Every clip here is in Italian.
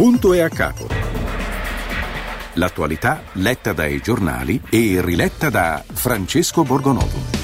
Punto e a capo. L'attualità letta dai giornali e riletta da Francesco Borgonovo.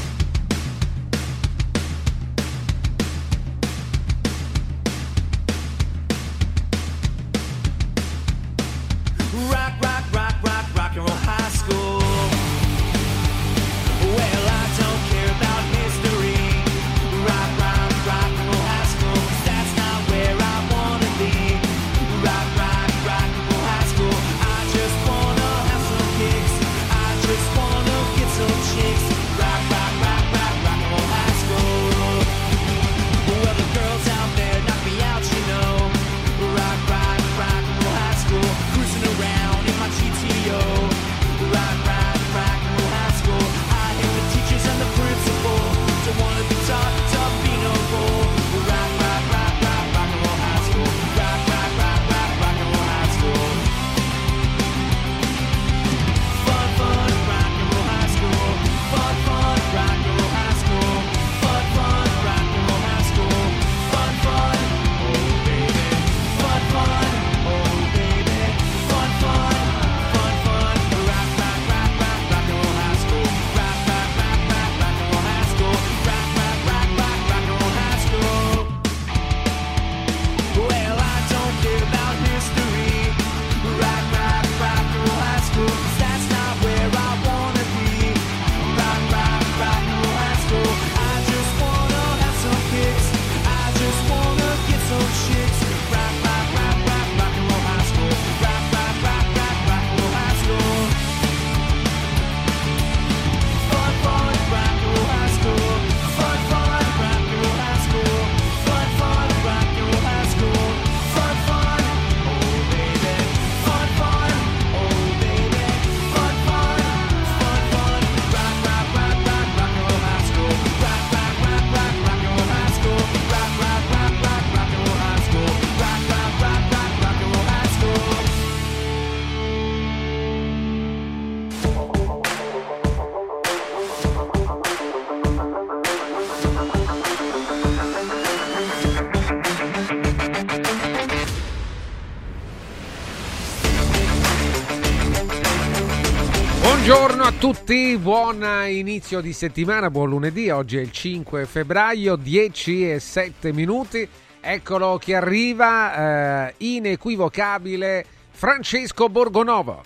Tutti, buon inizio di settimana, buon lunedì, oggi è il 5 febbraio, 10 e 7 minuti, eccolo che arriva, eh, inequivocabile Francesco Borgonovo.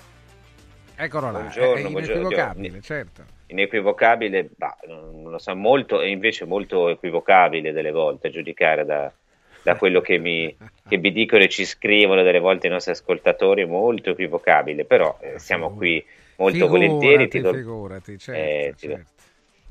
Eccolo là, buongiorno, è inequivocabile, buongiorno. certo. Inequivocabile, bah, non lo so, molto, e invece molto equivocabile delle volte, a giudicare da, da quello che mi, che mi, dicono e ci scrivono delle volte i nostri ascoltatori, molto equivocabile, però eh, siamo qui molto figurati, volentieri. Ti do... Figurati, certo, eh, certo.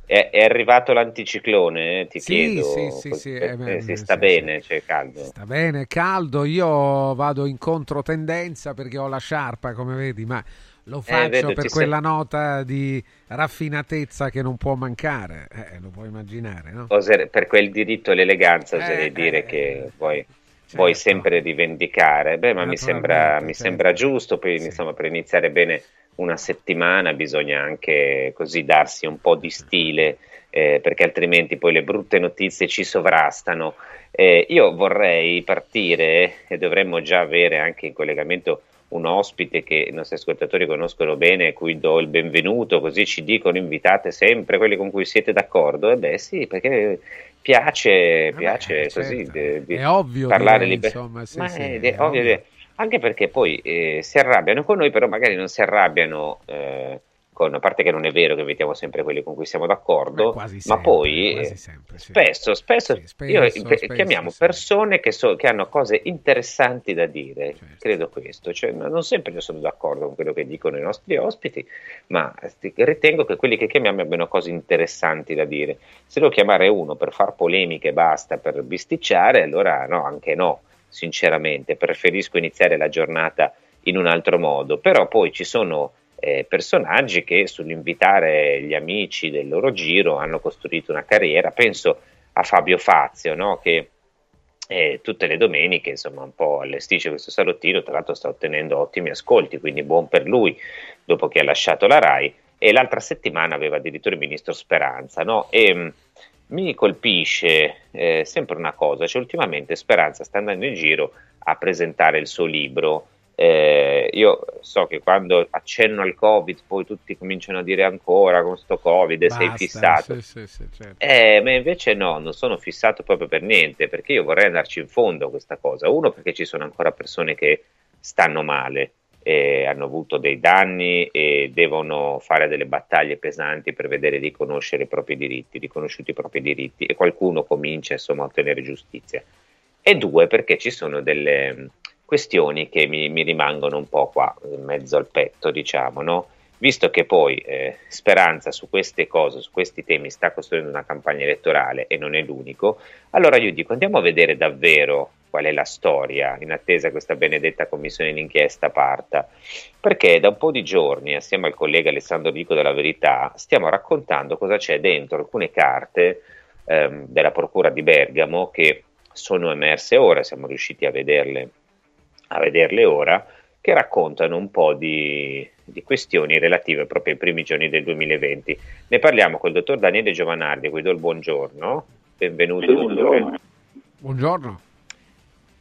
È, è, arrivato l'anticiclone, eh? ti sì, chiedo. Sì, sì, sì, eh, eh, si sta bene, c'è caldo. Sta bene, caldo. Io vado in controtendenza perché ho la sciarpa, come vedi, ma lo eh, faccio vedo, per quella sei... nota di raffinatezza che non può mancare, eh, lo puoi immaginare, no? Oser, per quel diritto all'eleganza oserei dire che vuoi, certo. vuoi sempre rivendicare. Beh, ma mi sembra, certo. mi sembra giusto, poi, sì. insomma, per iniziare bene una settimana bisogna anche così darsi un po' di stile eh, perché altrimenti poi le brutte notizie ci sovrastano. Eh, io vorrei partire e dovremmo già avere anche in collegamento un ospite che i nostri ascoltatori conoscono bene, cui do il benvenuto, così ci dicono invitate sempre quelli con cui siete d'accordo. E beh sì, perché piace, piace Vabbè, così certo. di, di è ovvio parlare liberamente. Sì, sì, è, è, ovvio. ovvio anche perché poi eh, si arrabbiano con noi, però magari non si arrabbiano eh, con, a parte che non è vero che invitiamo sempre quelli con cui siamo d'accordo, Beh, sempre, ma poi eh, sempre, sì. spesso, spesso, sì, spesso, io, spesso chiamiamo persone che, so, che, hanno cose interessanti da dire, certo. credo questo, cioè, non sempre io sono d'accordo con quello che dicono i nostri ospiti, ma ritengo che quelli che chiamiamo abbiano cose interessanti da dire. Se devo chiamare uno per far polemiche e basta, per bisticciare, allora no, anche no sinceramente, preferisco iniziare la giornata in un altro modo, però poi ci sono eh, personaggi che sull'invitare gli amici del loro giro hanno costruito una carriera, penso a Fabio Fazio, no? che eh, tutte le domeniche insomma un po' allestisce questo salottino, tra l'altro sta ottenendo ottimi ascolti, quindi buon per lui dopo che ha lasciato la RAI e l'altra settimana aveva addirittura il ministro Speranza no? e, mi colpisce eh, sempre una cosa, cioè ultimamente Speranza sta andando in giro a presentare il suo libro. Eh, io so che quando accenno al Covid poi tutti cominciano a dire ancora con sto Covid Basta, sei fissato. Sì, sì, sì, certo. eh, ma invece no, non sono fissato proprio per niente perché io vorrei andarci in fondo a questa cosa. Uno perché ci sono ancora persone che stanno male, eh, hanno avuto dei danni e devono fare delle battaglie pesanti per vedere riconoscere i propri diritti, riconosciuti i propri diritti e qualcuno comincia insomma a ottenere giustizia. E due, perché ci sono delle mm, questioni che mi, mi rimangono un po' qua in mezzo al petto, diciamo, no? Visto che poi eh, Speranza su queste cose, su questi temi sta costruendo una campagna elettorale e non è l'unico, allora io dico andiamo a vedere davvero qual è la storia in attesa che questa benedetta commissione d'inchiesta parta. Perché da un po' di giorni, assieme al collega Alessandro Dico della Verità, stiamo raccontando cosa c'è dentro alcune carte ehm, della Procura di Bergamo che sono emerse ora, siamo riusciti a vederle, a vederle ora, che raccontano un po' di, di, questioni relative proprio ai primi giorni del 2020. Ne parliamo col dottor Daniele Giovanardi, a cui do il buongiorno. Benvenuto, buongiorno. Buongiorno.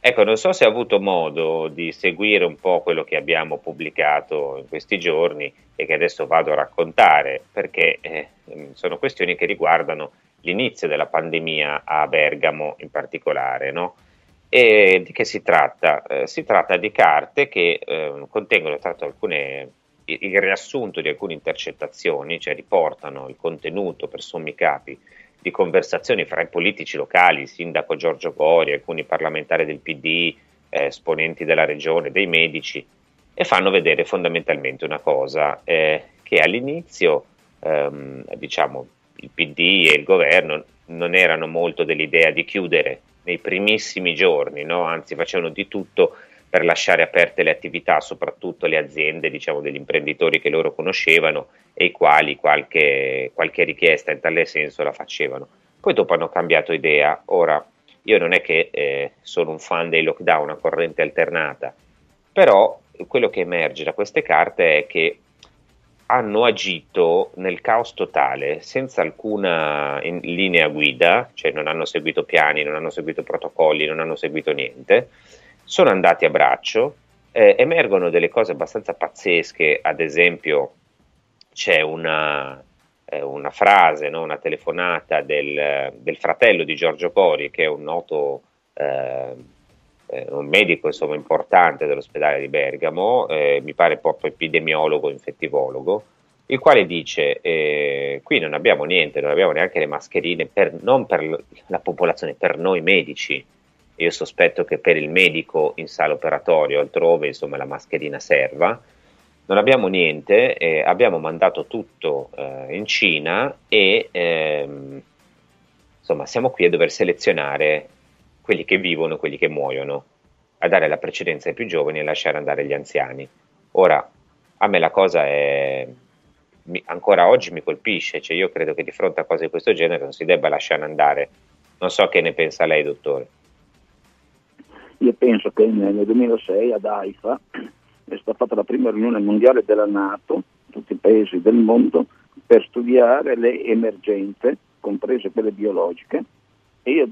Ecco, non so se ha avuto modo di seguire un po' quello che abbiamo pubblicato in questi giorni e che adesso vado a raccontare, perché eh, sono questioni che riguardano l'inizio della pandemia a Bergamo in particolare. No? E di che si tratta? Eh, si tratta di carte che eh, contengono l'altro alcune, il riassunto di alcune intercettazioni, cioè riportano il contenuto per sommi capi di conversazioni fra i politici locali, il sindaco Giorgio Gori, alcuni parlamentari del PD, eh, esponenti della regione, dei medici, e fanno vedere fondamentalmente una cosa, eh, che all'inizio ehm, diciamo, il PD e il governo non erano molto dell'idea di chiudere nei primissimi giorni, no? anzi facevano di tutto per lasciare aperte le attività, soprattutto le aziende diciamo, degli imprenditori che loro conoscevano e i quali qualche, qualche richiesta in tale senso la facevano. Poi dopo hanno cambiato idea. Ora, io non è che eh, sono un fan dei lockdown a corrente alternata, però quello che emerge da queste carte è che hanno agito nel caos totale, senza alcuna linea guida, cioè non hanno seguito piani, non hanno seguito protocolli, non hanno seguito niente, sono andati a braccio, eh, emergono delle cose abbastanza pazzesche, ad esempio c'è una, eh, una frase, no? una telefonata del, del, fratello di Giorgio Cori, che è un noto eh, eh un medico insomma, importante dell'ospedale di Bergamo, eh, mi pare proprio epidemiologo, infettivologo, il quale dice eh, qui non abbiamo niente, non abbiamo neanche le mascherine, per, non per la popolazione, per noi medici io sospetto che per il medico in sala operatorio altrove insomma la mascherina serva. Non abbiamo niente, eh, abbiamo mandato tutto eh, in Cina e ehm, insomma siamo qui a dover selezionare quelli che vivono e quelli che muoiono, a dare la precedenza ai più giovani e lasciare andare gli anziani. Ora, a me la cosa è, mi, ancora oggi mi colpisce, cioè io credo che di fronte a cose di questo genere non si debba lasciare andare. Non so che ne pensa lei, dottore. Io penso che nel 2006 ad Haifa è stata fatta la prima riunione mondiale della Nato, tutti i paesi del mondo, per studiare le emergenze, comprese quelle biologiche, e io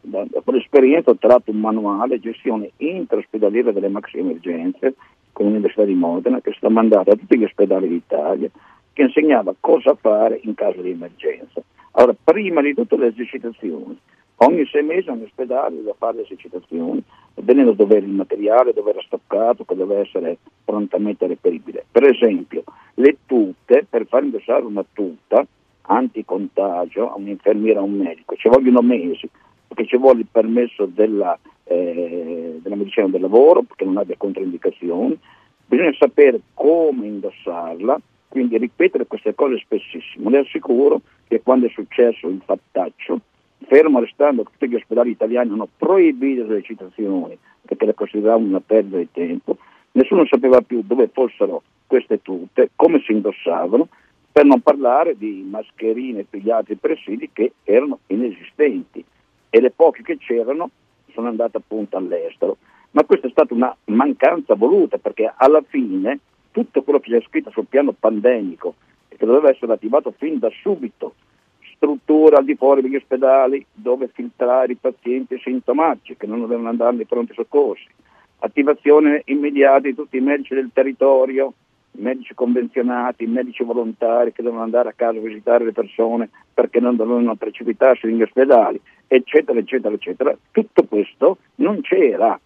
da, quell'esperienza ho tratto un manuale gestione intraospedaliera delle maxi emergenze con l'Università di Modena che è stato mandato a tutti gli ospedali d'Italia che insegnava cosa fare in caso di emergenza. Allora, prima di tutto le esercitazioni, Ogni sei mesi ogni ospedale da fare le esercitazioni, vedendo dove era il materiale, dove era stoccato, che deve essere prontamente reperibile. Per esempio, le tute, per far indossare una tuta anticontagio a un'infermiera o a un medico, ci vogliono mesi, perché ci vuole il permesso della, eh, della medicina del lavoro, perché non abbia controindicazioni, bisogna sapere come indossarla, quindi ripetere queste cose spessissimo. Le assicuro che quando è successo il fattaccio, fermo restando che tutti gli ospedali italiani hanno proibito le citazioni perché le consideravano una perdita di tempo, nessuno sapeva più dove fossero queste tute, come si indossavano, per non parlare di mascherine e gli altri presidi che erano inesistenti e le poche che c'erano sono andate appunto all'estero. Ma questa è stata una mancanza voluta perché alla fine tutto quello che c'è scritto sul piano pandemico e che doveva essere attivato fin da subito strutture al di fuori degli ospedali dove filtrare i pazienti sintomatici che non devono andare nei pronti soccorsi, attivazione immediata di tutti i medici del territorio, medici convenzionati, medici volontari che devono andare a casa a visitare le persone perché non devono precipitarsi negli ospedali, eccetera, eccetera, eccetera. Tutto questo non c'era,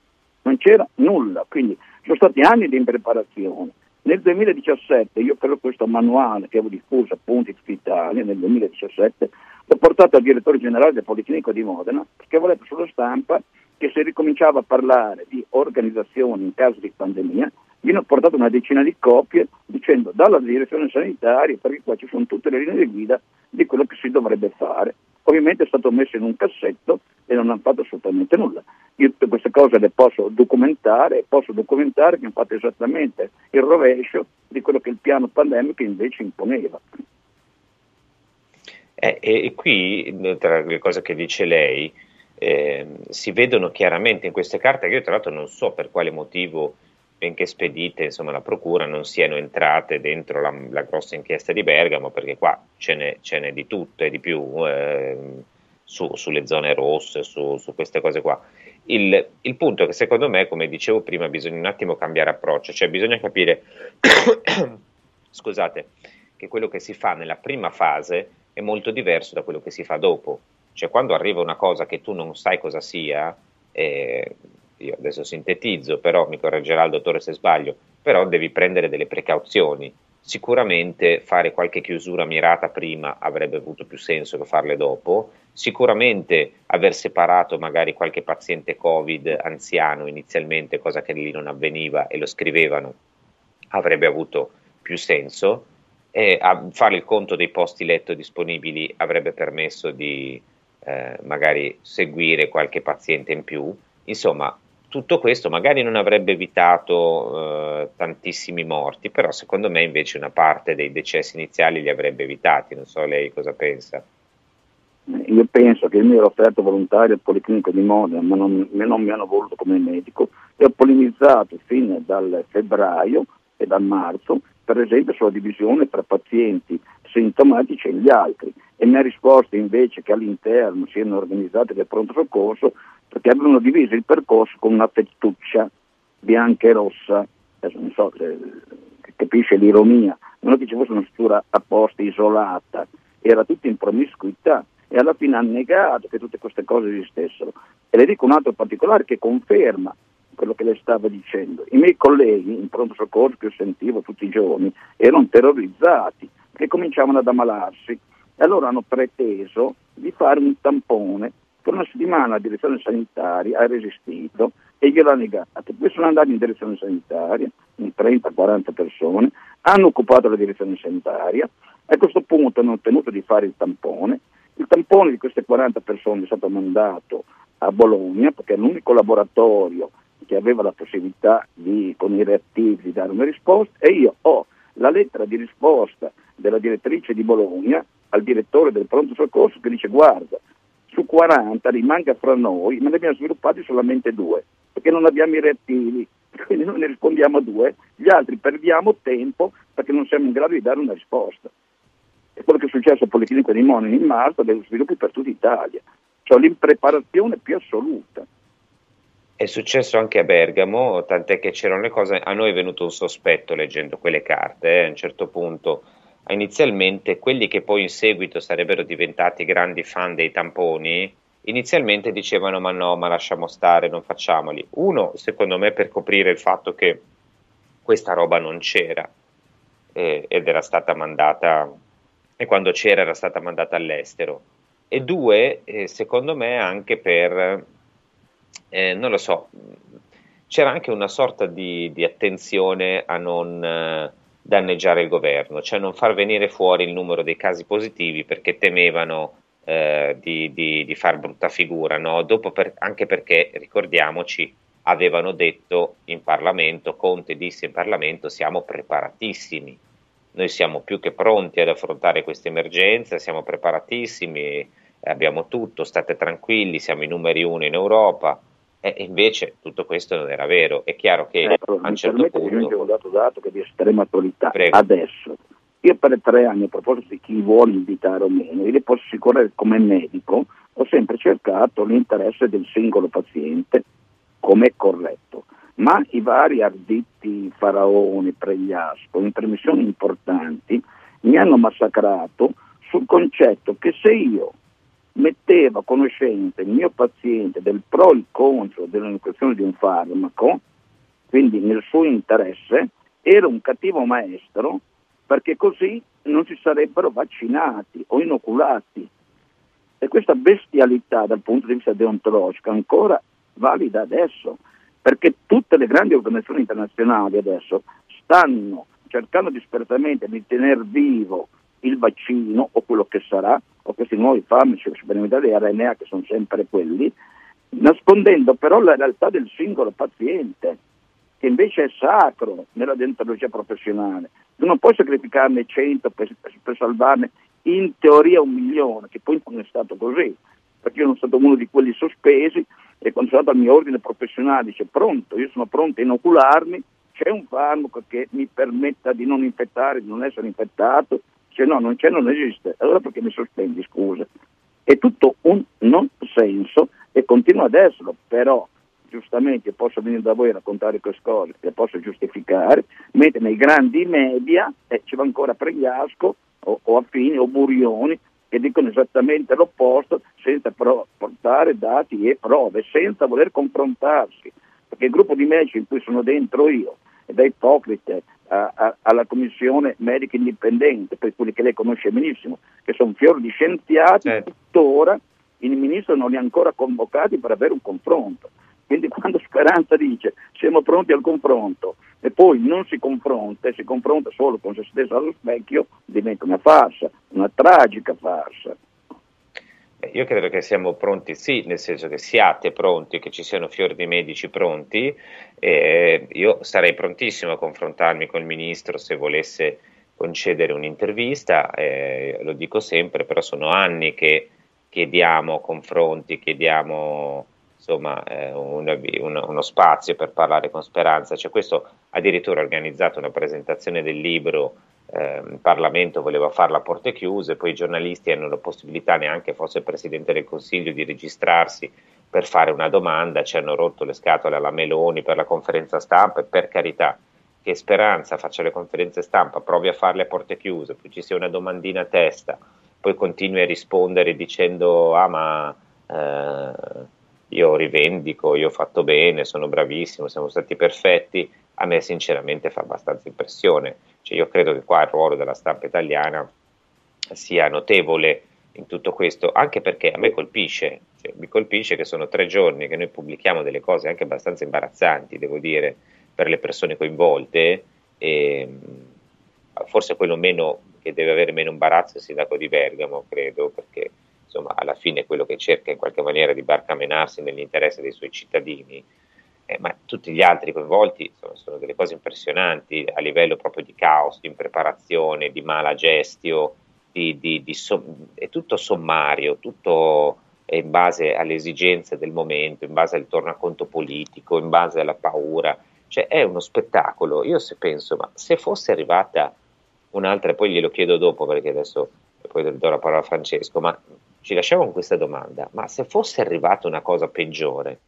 non c'era nulla, quindi sono stati anni di impreparazione. Nel 2017, io credo questo manuale che avevo diffuso appunto in Italia nel 2017, l'ho portato al direttore generale del Policlinico di Modena perché volevo sulla stampa che se ricominciava a parlare di organizzazione in caso di pandemia, viene portato una decina di copie dicendo dalla direzione sanitaria, perché qua ci sono tutte le linee di guida di quello che si dovrebbe fare. Ovviamente è stato messo in un cassetto e non hanno fatto assolutamente nulla. Io tutte queste cose le posso documentare e posso documentare che hanno fatto esattamente il rovescio di quello che il piano pandemico invece imponeva. Eh, e, qui, tra le cose che dice lei, eh, si vedono chiaramente in queste carte che io tra l'altro non so per quale motivo benché spedite insomma la procura non siano entrate dentro la, la grossa inchiesta di Bergamo perché qua ce n'è, ce n'è di tutto e di più eh, su, sulle zone rosse, su, su queste cose qua. Il, il, punto è che secondo me, come dicevo prima, bisogna un attimo cambiare approccio, cioè bisogna capire, scusate, che quello che si fa nella prima fase è molto diverso da quello che si fa dopo. Cioè quando arriva una cosa che tu non sai cosa sia, eh, io adesso sintetizzo, però mi correggerà il dottore se sbaglio, però devi prendere delle precauzioni. Sicuramente fare qualche chiusura mirata prima avrebbe avuto più senso che farle dopo, sicuramente aver separato magari qualche paziente Covid anziano inizialmente, cosa che lì non avveniva e lo scrivevano, avrebbe avuto più senso, e fare il conto dei posti letto disponibili avrebbe permesso di eh, magari seguire qualche paziente in più. Insomma, tutto questo magari non avrebbe evitato eh, tantissimi morti, però secondo me invece una parte dei decessi iniziali li avrebbe evitati. Non so lei cosa pensa. Io penso che io mi ero offerto volontario al Policlinico di Modena, ma non, non mi hanno voluto come medico e ho polemizzato fin dal febbraio e dal marzo, per esempio sulla divisione tra pazienti sintomatici e gli altri e mi ha risposto invece che all'interno siano organizzate del pronto soccorso perché avevano diviso il percorso con una fettuccia bianca e rossa, adesso non so se capisce l'ironia, non è che ci fosse una struttura apposta, isolata, era tutto in promiscuità e alla fine ha negato che tutte queste cose esistessero. E le dico un altro particolare che conferma quello che le stava dicendo. I miei colleghi in pronto soccorso che io sentivo tutti i giorni erano terrorizzati perché cominciavano ad ammalarsi e allora hanno preteso di fare un tampone per una settimana la direzione sanitaria ha resistito e gliel'ha negato. Poi sono andati in direzione sanitaria, in 30-40 persone, hanno occupato la direzione sanitaria, a questo punto hanno ottenuto di fare il tampone. Il tampone di queste 40 persone è stato mandato a Bologna perché è l'unico laboratorio che aveva la possibilità di, con i reattivi, di dare una risposta e io ho la lettera di risposta della direttrice di Bologna al direttore del pronto soccorso che dice guarda, su 40 rimanga fra noi, ma ne abbiamo sviluppati solamente due, perché non abbiamo i reattivi, quindi noi ne rispondiamo a due, gli altri perdiamo tempo perché non siamo in grado di dare una risposta. È quello che è successo al Policlinico di Monini in marzo, degli sviluppi per tutta Italia, cioè l'impreparazione più assoluta. È successo anche a Bergamo, tant'è che c'erano le cose, a noi è venuto un sospetto leggendo quelle carte, eh, a un certo punto inizialmente quelli che poi in seguito sarebbero diventati grandi fan dei tamponi, inizialmente dicevano ma no, ma lasciamo stare, non facciamoli. Uno, secondo me, per coprire il fatto che questa roba non c'era eh, ed era stata mandata, e quando c'era era stata mandata all'estero. E due, eh, secondo me, anche per, eh, non lo so, c'era anche una sorta di, di attenzione a non eh, danneggiare il governo, cioè non far venire fuori il numero dei casi positivi perché temevano eh, di, di, di, far brutta figura, no? per, anche perché, ricordiamoci, avevano detto in Parlamento, Conte disse in Parlamento, siamo preparatissimi, noi siamo più che pronti ad affrontare questa emergenza, siamo preparatissimi, abbiamo tutto, state tranquilli, siamo i numeri uno in Europa, e invece tutto questo non era vero. È chiaro che ecco, a un certo punto... Un dato dato che è di estrema attualità. Prego. Adesso io per tre anni, a proposito di chi vuole invitare o meno, io le posso assicurare come medico, ho sempre cercato l'interesse del singolo paziente, come è corretto. Ma i vari arditi faraoni, Pregliasco, in permissioni importanti, mi hanno massacrato sul concetto che se io mettevo a conoscenza il mio paziente del pro e contro dell'indicazione di un farmaco, quindi nel suo interesse, era un cattivo maestro perché così non si sarebbero vaccinati o inoculati. E questa bestialità dal punto di vista deontologico è ancora valida adesso, perché tutte le grandi organizzazioni internazionali adesso stanno cercando disperatamente di tenere vivo il vaccino o quello che sarà, o questi nuovi farmaci sperimentali RNA che sono sempre quelli, nascondendo però la realtà del singolo paziente, che invece è sacro nella dentologia professionale. Tu non puoi sacrificarne 100 per, per salvarne in teoria un milione, che poi non è stato così, perché io sono stato uno di quelli sospesi e quando sono andato al mio ordine professionale dice pronto, io sono pronto a inocularmi, c'è un farmaco che mi permetta di non infettare, di non essere infettato, se no non c'è, non esiste, allora perché mi sospendi, scusa? È tutto un non senso e continua ad esserlo, però giustamente posso venire da voi a raccontare queste cose, le posso giustificare, mentre nei grandi media eh, ci va ancora Pregliasco o, o Affini o Burioni che dicono esattamente l'opposto senza però portare dati e prove, senza voler confrontarsi, perché il gruppo di medici in cui sono dentro io, da Ipocrite a, a, alla commissione medica indipendente, per quelli che lei conosce benissimo, che sono fiori di scienziati, certo. tuttora il ministro non li ha ancora convocati per avere un confronto. Quindi quando Speranza dice siamo pronti al confronto e poi non si confronta e si confronta solo con se stesso allo specchio, diventa una farsa, una tragica farsa. Io credo che siamo pronti, sì, nel senso che siate pronti, che ci siano fiori di medici pronti. Eh, io sarei prontissimo a confrontarmi con il ministro se volesse concedere un'intervista, eh, lo dico sempre, però sono anni che chiediamo confronti, chiediamo insomma, eh, un, un, uno spazio per parlare con Speranza. Cioè, questo addirittura ha organizzato una presentazione del libro, il Parlamento voleva farla a porte chiuse, poi i giornalisti hanno la possibilità, neanche fosse il Presidente del Consiglio, di registrarsi per fare una domanda, ci hanno rotto le scatole alla Meloni per la conferenza stampa e per carità che Speranza faccia le conferenze stampa, provi a farle a porte chiuse, poi ci sia una domandina a testa, poi continui a rispondere dicendo ah ma... Eh, io rivendico, io ho fatto bene, sono bravissimo, siamo stati perfetti, a me sinceramente fa abbastanza impressione. Cioè, io credo che qua il ruolo della stampa italiana sia notevole in tutto questo, anche perché a me colpisce, cioè, mi colpisce che sono tre giorni che noi pubblichiamo delle cose anche abbastanza imbarazzanti, devo dire, per le persone coinvolte, e forse quello meno, che deve avere meno imbarazzo è il sindaco di Bergamo, credo, perché insomma, alla fine è quello che cerca in qualche maniera di barcamenarsi nell'interesse dei suoi cittadini, eh, ma tutti gli altri coinvolti sono, sono, delle cose impressionanti a livello proprio di caos, di impreparazione, di mala gestio, di, di, di som- è tutto sommario, tutto in base alle esigenze del momento, in base al tornaconto politico, in base alla paura, cioè è uno spettacolo. Io se penso, ma se fosse arrivata un'altra, poi glielo chiedo dopo perché adesso poi do la parola a Francesco, ma ci lasciamo con questa domanda, ma se fosse arrivata una cosa peggiore,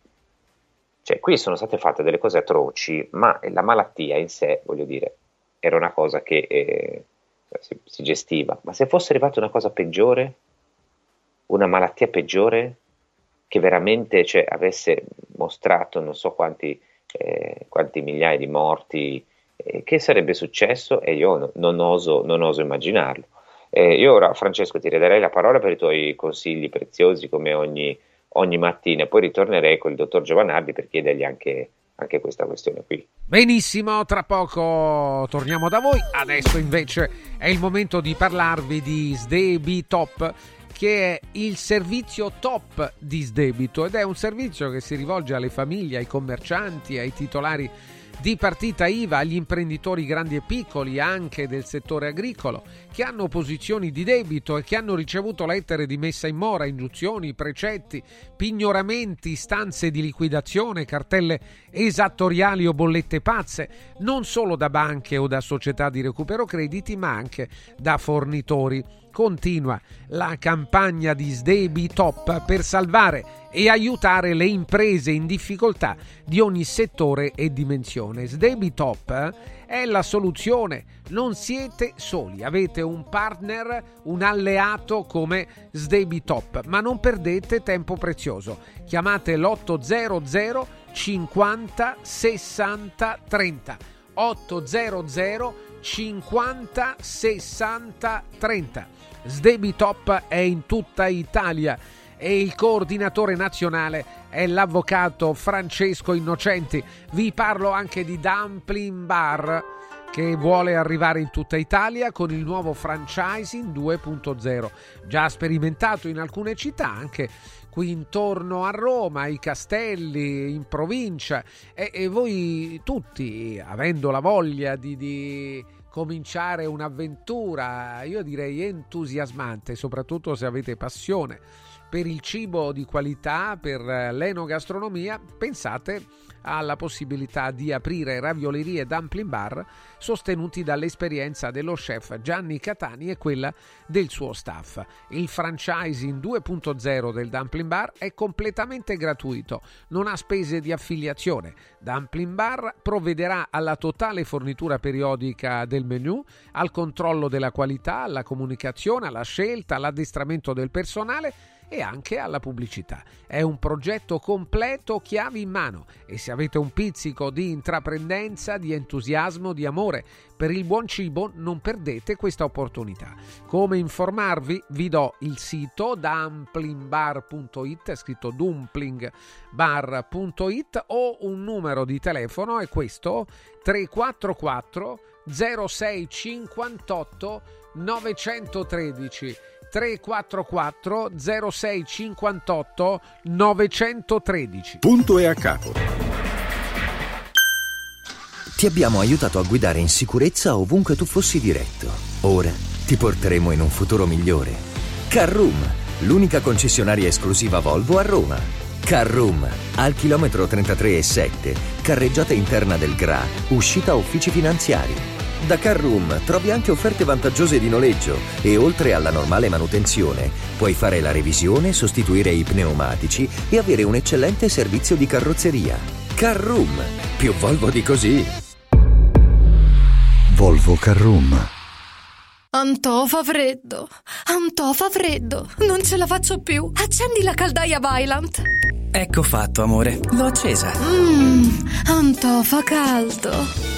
cioè qui sono state fatte delle cose atroci, ma la malattia in sé, voglio dire, era una cosa che eh, si, si, gestiva, ma se fosse arrivata una cosa peggiore, una malattia peggiore, che veramente cioè, avesse mostrato non so quanti, eh, quanti migliaia di morti, eh, che sarebbe successo? E io no, non, oso, non oso immaginarlo. Eh, io ora, Francesco, ti ridarei la parola per i tuoi consigli preziosi come ogni, ogni mattina poi ritornerei con il dottor Giovanardi per chiedergli anche, anche questa questione qui. Benissimo, tra poco torniamo da voi. Adesso invece è il momento di parlarvi di Sdebi Top che è il servizio top di sdebito ed è un servizio che si rivolge alle famiglie, ai commercianti, ai titolari di partita IVA agli imprenditori grandi e piccoli anche del settore agricolo che hanno posizioni di debito e che hanno ricevuto lettere di messa in mora, ingiunzioni, precetti, pignoramenti, stanze di liquidazione, cartelle esattoriali o bollette pazze, non solo da banche o da società di recupero crediti, ma anche da fornitori continua la campagna di Sdebi Top per salvare e aiutare le imprese in difficoltà di ogni settore e dimensione. Sdebi Top eh, è la soluzione, non siete soli, avete un partner, un alleato come Sdebi Top, ma non perdete tempo prezioso. Chiamate l'800 50 60 30 800 50 60 30 Sdebitop è in tutta Italia e il coordinatore nazionale è l'avvocato Francesco Innocenti. Vi parlo anche di Dumpling Bar che vuole arrivare in tutta Italia con il nuovo franchising 2.0, già sperimentato in alcune città, anche qui intorno a Roma, ai castelli, in provincia e, e voi tutti, avendo la voglia di, di cominciare un'avventura, io direi entusiasmante, soprattutto se avete passione per il cibo di qualità, per l'enogastronomia, pensate alla possibilità di aprire raviolerie e dumpling bar sostenuti dall'esperienza dello chef Gianni Catani e quella del suo staff. Il franchising 2.0 del dumpling bar è completamente gratuito, non ha spese di affiliazione. Dumpling Bar provvederà alla totale fornitura periodica del menu, al controllo della qualità, alla comunicazione, alla scelta, all'addestramento del personale e anche alla pubblicità. È un progetto completo chiavi in mano e se avete un pizzico di intraprendenza, di entusiasmo, di amore per il buon cibo, non perdete questa opportunità. Come informarvi? Vi do il sito dumplingbar.it, scritto dumplingbar.it o un numero di telefono è questo 344 0658 913 344 0658 913. Punto e a capo. Ti abbiamo aiutato a guidare in sicurezza ovunque tu fossi diretto. Ora ti porteremo in un futuro migliore. Carroom, l'unica concessionaria esclusiva Volvo a Roma. Carroom, al chilometro 33,7, carreggiata interna del GRA, uscita uffici finanziari. Da Carroom trovi anche offerte vantaggiose di noleggio e oltre alla normale manutenzione puoi fare la revisione, sostituire i pneumatici e avere un eccellente servizio di carrozzeria. Carroom, più Volvo di così. Volvo Carroom. Antò fa freddo, Antò fa freddo, non ce la faccio più. Accendi la caldaia Vylant. Ecco fatto, amore, l'ho accesa. Mmm, Antò fa caldo.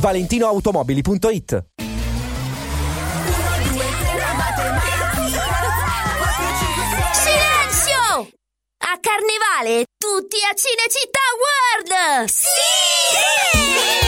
valentinoautomobili.it Silenzio! A Carnevale tutti a Cinecittà World! Sì!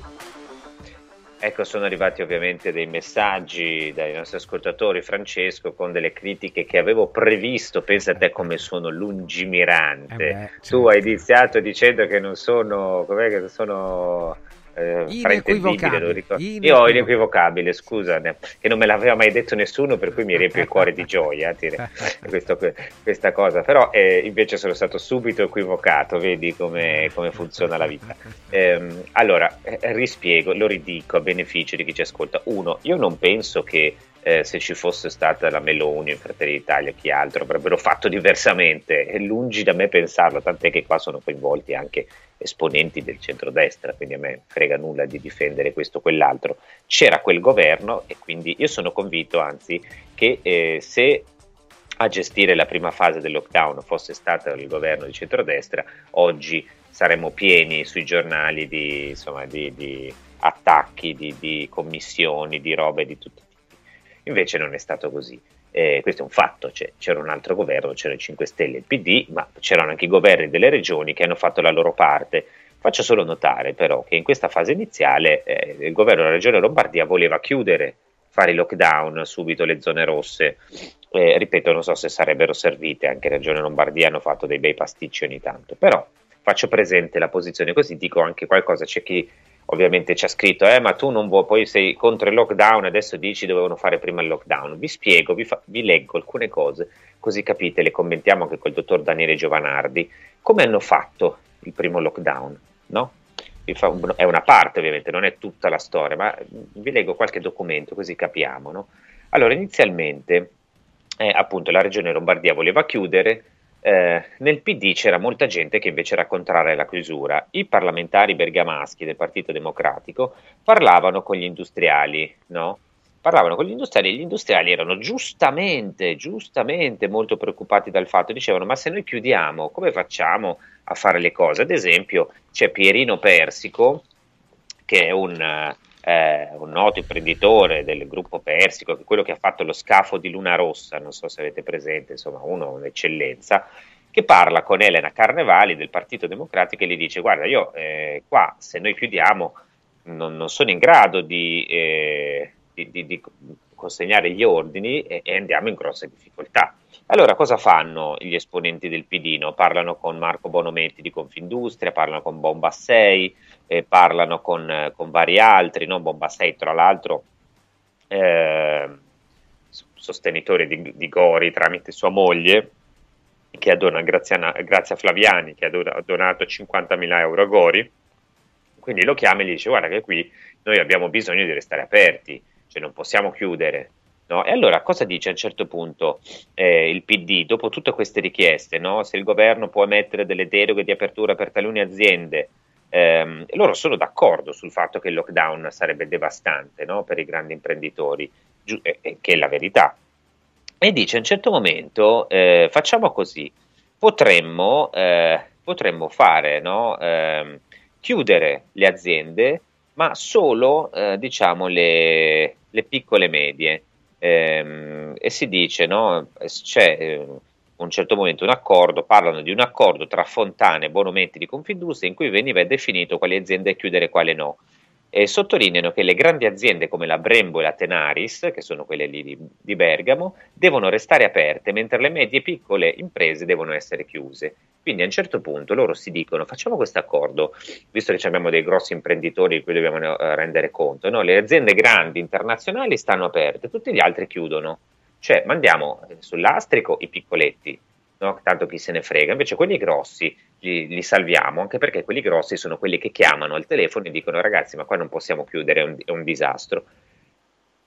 Ecco, sono arrivati ovviamente dei messaggi dai nostri ascoltatori, Francesco, con delle critiche che avevo previsto. Pensa a te come sono lungimirante. Eh beh, certo. Tu hai iniziato dicendo che non sono, com'è che sono eh, inequivocabile, Io inequivocabile, scusa, che non me l'aveva mai detto nessuno, per cui mi riempie il cuore di gioia questo, questa cosa. Però eh, invece sono stato subito equivocato, vedi come, come funziona la vita. Eh, allora, rispiego, lo ridico a beneficio di chi ci ascolta. Uno, io non penso che eh, se ci fosse stata la Meloni Fratelli d'Italia, chi altro avrebbero fatto diversamente. È lungi da me pensarlo, tant'è che qua sono coinvolti anche esponenti del centrodestra, quindi a me frega nulla di difendere questo o quell'altro. C'era quel governo e quindi io sono convinto, anzi, che eh, se a gestire la prima fase del lockdown fosse stato il governo di centrodestra, oggi saremmo pieni sui giornali di, insomma, di, di attacchi, di, di commissioni, di robe di tutti Invece non è stato così. Eh, questo è un fatto, cioè, c'era un altro governo, c'erano i 5 Stelle e il PD, ma c'erano anche i governi delle regioni che hanno fatto la loro parte. Faccio solo notare però che in questa fase iniziale eh, il governo della regione Lombardia voleva chiudere, fare i lockdown subito le zone rosse. Eh, ripeto, non so se sarebbero servite, anche la regione Lombardia hanno fatto dei bei pasticci ogni tanto, però faccio presente la posizione così, dico anche qualcosa, c'è chi ovviamente c'è scritto, eh, ma tu non vuoi, poi sei contro il lockdown, adesso dici dovevano fare prima il lockdown. Vi spiego, vi, fa, vi leggo alcune cose, così capite, le commentiamo anche col dottor Daniele Giovanardi, come hanno fatto il primo lockdown, no? È una parte ovviamente, non è tutta la storia, ma vi leggo qualche documento così capiamo, no? Allora, inizialmente, eh, appunto, la regione Lombardia voleva chiudere, eh, nel PD c'era molta gente che invece era contraria alla chiusura. I parlamentari bergamaschi del Partito Democratico parlavano con gli industriali, no? Parlavano con gli industriali e gli industriali erano giustamente, giustamente molto preoccupati dal fatto, dicevano ma se noi chiudiamo come facciamo a fare le cose? Ad esempio c'è Pierino Persico, che è un, eh, un noto imprenditore del gruppo Persico, quello che ha fatto lo scafo di Luna Rossa, non so se avete presente, insomma uno un'eccellenza, che parla con Elena Carnevali del Partito Democratico e gli dice guarda io eh, qua se noi chiudiamo non, non, sono in grado di, eh, di, di, di consegnare gli ordini e, e, andiamo in grosse difficoltà. Allora cosa fanno gli esponenti del Pidino? Parlano con Marco Bonometti di Confindustria, parlano con Bombassei, eh, parlano con, con, vari altri, no? Bombassei tra l'altro eh, sostenitore di, di, Gori tramite sua moglie, che ha donato, grazie, a, grazie a Flaviani, che ha donato 50.000 euro a Gori, quindi lo chiama e gli dice guarda che qui noi abbiamo bisogno di restare aperti, cioè non possiamo chiudere. No? E allora cosa dice a un certo punto eh, il PD dopo tutte queste richieste? No? Se il governo può emettere delle deroghe di apertura per talune aziende, ehm, loro sono d'accordo sul fatto che il lockdown sarebbe devastante no? per i grandi imprenditori, giu- eh, eh, che è la verità. E dice a un certo momento eh, facciamo così, potremmo, eh, potremmo fare ehm, chiudere le aziende, ma solo eh, diciamo le, le, piccole medie. Ehm, e si dice, no, c'è eh, un certo momento un accordo, parlano di un accordo tra Fontane e Bonometti di Confindustria in cui veniva definito quali aziende chiudere e quali no e sottolineano che le grandi aziende come la Brembo e la Tenaris, che sono quelle lì di, di, Bergamo, devono restare aperte, mentre le medie e piccole imprese devono essere chiuse. Quindi a un certo punto loro si dicono facciamo questo accordo, visto che abbiamo dei grossi imprenditori di cui dobbiamo eh, rendere conto, no? le aziende grandi internazionali stanno aperte, tutti gli altri chiudono, cioè mandiamo sull'astrico i piccoletti, no? tanto chi se ne frega, invece quelli grossi li, li, salviamo, anche perché quelli grossi sono quelli che chiamano al telefono e dicono ragazzi ma qua non possiamo chiudere, è un, è un disastro.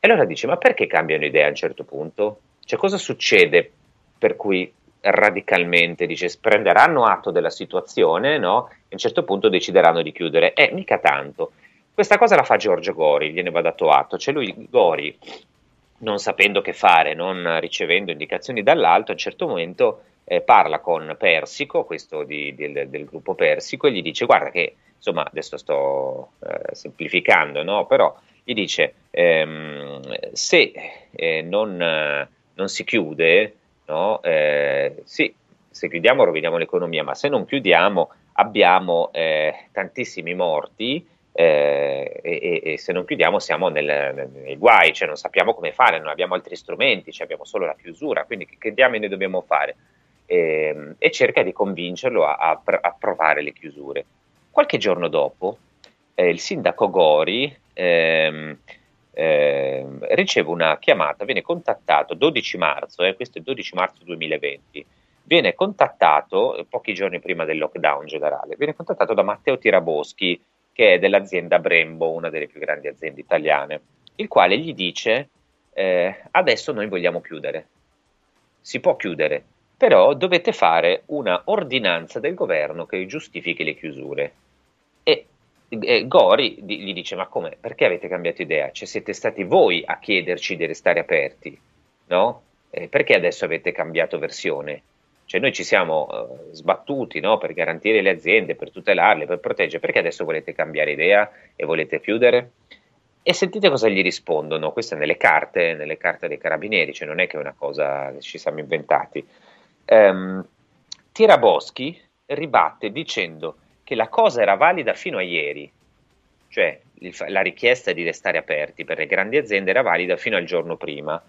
E allora dice ma perché cambiano idea a un certo punto? Cioè cosa succede per cui radicalmente dice prenderanno atto della situazione no? e a un certo punto decideranno di chiudere? Eh, mica tanto. Questa cosa la fa Giorgio Gori, gliene va dato atto, cioè lui Gori non sapendo che fare, non ricevendo indicazioni dall'alto, a un certo momento eh, parla con Persico, questo di, del, del, gruppo Persico, e gli dice guarda che, insomma, adesso sto eh, semplificando, no? però gli dice ehm, se eh, non, non, si chiude, no? Eh, sì, se chiudiamo roviniamo l'economia, ma se non chiudiamo abbiamo eh, tantissimi morti, eh, e, e, se non chiudiamo siamo nel, nei guai, cioè non sappiamo come fare, non abbiamo altri strumenti, cioè abbiamo solo la chiusura, quindi che, che diamine dobbiamo fare? eh, e cerca di convincerlo a, a, a, approvare le chiusure. Qualche giorno dopo eh, il sindaco Gori ehm, eh, riceve una chiamata, viene contattato 12 marzo, eh, questo è il 12 marzo 2020, viene contattato pochi giorni prima del lockdown generale, viene contattato da Matteo Tiraboschi che è dell'azienda Brembo, una delle più grandi aziende italiane, il quale gli dice eh, adesso noi vogliamo chiudere, si può chiudere, però dovete fare una ordinanza del governo che giustifichi le chiusure. E, e Gori gli dice: Ma come? Perché avete cambiato idea? Cioè, siete stati voi a chiederci di restare aperti, no? Eh, perché adesso avete cambiato versione? Cioè, noi ci siamo uh, sbattuti no? per garantire le aziende, per tutelarle, per proteggere, perché adesso volete cambiare idea e volete chiudere? E sentite cosa gli rispondono, questo è nelle carte, nelle carte dei carabinieri, cioè non è che è una cosa che ci siamo inventati ehm, Tiraboschi ribatte dicendo che la cosa era valida fino a ieri, cioè il, la richiesta di restare aperti per le grandi aziende era valida fino al giorno prima,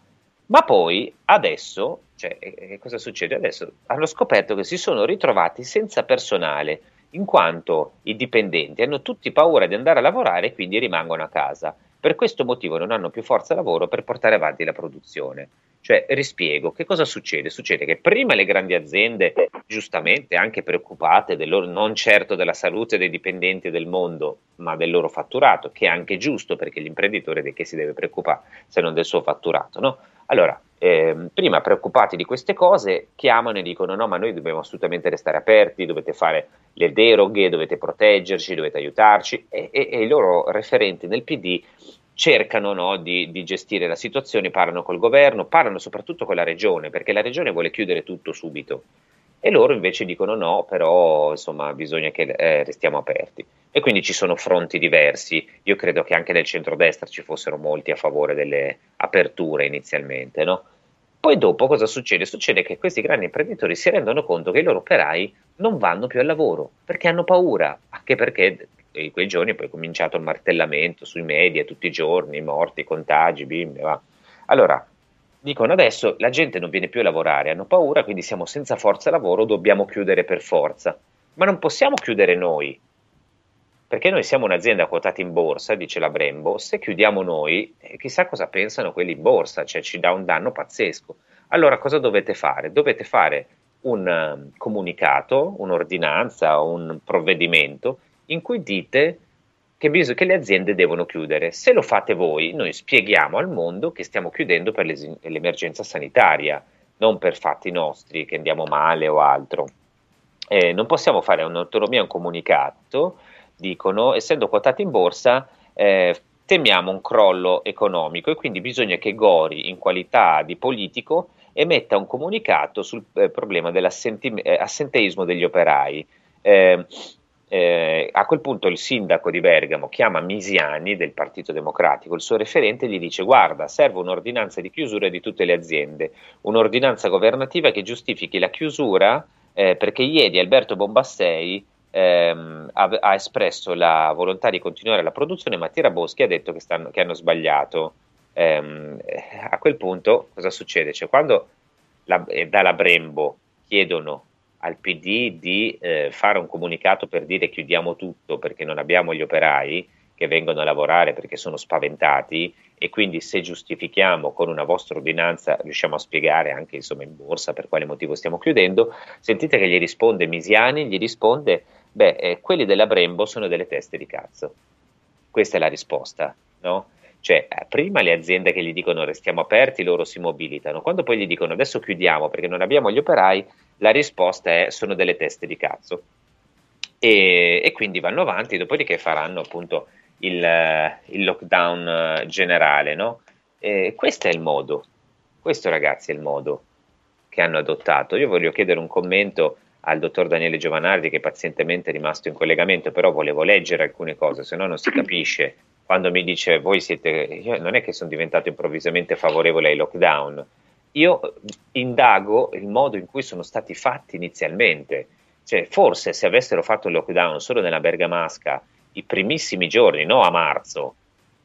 ma poi adesso, cioè, eh, cosa succede adesso? Hanno scoperto che si sono ritrovati senza personale, in quanto i dipendenti hanno tutti paura di andare a lavorare e quindi rimangono a casa. Per questo motivo non hanno più forza lavoro per portare avanti la produzione. Cioè, rispiego, che cosa succede? Succede che prima le grandi aziende, giustamente anche preoccupate del loro, non certo della salute dei dipendenti del mondo, ma del loro fatturato, che è anche giusto perché l'imprenditore di che si deve preoccupare se non del suo fatturato, no? Allora, eh, prima preoccupati di queste cose, chiamano e dicono no, ma noi dobbiamo assolutamente restare aperti, dovete fare le deroghe, dovete proteggerci, dovete aiutarci e, e, e i loro referenti nel PD cercano no, di, di, gestire la situazione, parlano col governo, parlano soprattutto con la regione, perché la regione vuole chiudere tutto subito. E loro invece dicono no, però insomma bisogna che eh, restiamo aperti. E quindi ci sono fronti diversi. Io credo che anche nel centrodestra ci fossero molti a favore delle aperture inizialmente, no? Poi dopo cosa succede? Succede che questi grandi imprenditori si rendono conto che i loro operai non vanno più al lavoro perché hanno paura, anche perché in quei giorni poi è cominciato il martellamento sui media tutti i giorni, morti, contagi, bimbe, va. Allora, dicono adesso la gente non viene più a lavorare, hanno paura, quindi siamo senza forza lavoro, dobbiamo chiudere per forza. Ma non possiamo chiudere noi, perché noi siamo un'azienda quotata in borsa, dice la Brembo, se chiudiamo noi, eh, chissà cosa pensano quelli in borsa, cioè ci dà un danno pazzesco. Allora cosa dovete fare? Dovete fare un um, comunicato, un'ordinanza, un provvedimento in cui dite che, bis- che, le aziende devono chiudere. Se lo fate voi, noi spieghiamo al mondo che stiamo chiudendo per l'es- l'emergenza sanitaria, non per fatti nostri, che andiamo male o altro. Eh, non possiamo fare un'autonomia, un comunicato, dicono, essendo quotati in borsa, eh, temiamo un crollo economico e quindi bisogna che Gori, in qualità di politico, emetta un comunicato sul eh, problema dell'assenteismo eh, degli operai. Eh, eh, a quel punto il sindaco di Bergamo chiama Misiani del Partito Democratico, il suo referente, e gli dice guarda, serve un'ordinanza di chiusura di tutte le aziende, un'ordinanza governativa che giustifichi la chiusura eh, perché ieri Alberto Bombassei ehm, ha, ha, espresso la volontà di continuare la produzione, ma Tiraboschi ha detto che, stanno, che hanno sbagliato. Ehm, a quel punto cosa succede? Cioè, quando la, eh, dalla Brembo chiedono al PD di eh, fare un comunicato per dire chiudiamo tutto perché non abbiamo gli operai che vengono a lavorare perché sono spaventati e quindi se giustifichiamo con una vostra ordinanza riusciamo a spiegare anche insomma in borsa per quale motivo stiamo chiudendo, sentite che gli risponde Misiani, gli risponde beh eh, quelli della Brembo sono delle teste di cazzo. Questa è la risposta, no? Cioè, eh, prima le aziende che gli dicono restiamo aperti, loro si mobilitano, quando poi gli dicono adesso chiudiamo perché non abbiamo gli operai, la risposta è sono delle teste di cazzo. E, e quindi vanno avanti, dopodiché faranno appunto il, il lockdown generale, no? E questo è il modo, questo ragazzi è il modo che hanno adottato. Io voglio chiedere un commento al dottor Daniele Giovanardi che pazientemente è rimasto in collegamento, però volevo leggere alcune cose, se no non si capisce quando mi dice voi siete, non è che sono diventato improvvisamente favorevole ai lockdown, io indago il modo in cui sono stati fatti inizialmente, cioè forse se avessero fatto il lockdown solo nella Bergamasca i primissimi giorni, no a marzo,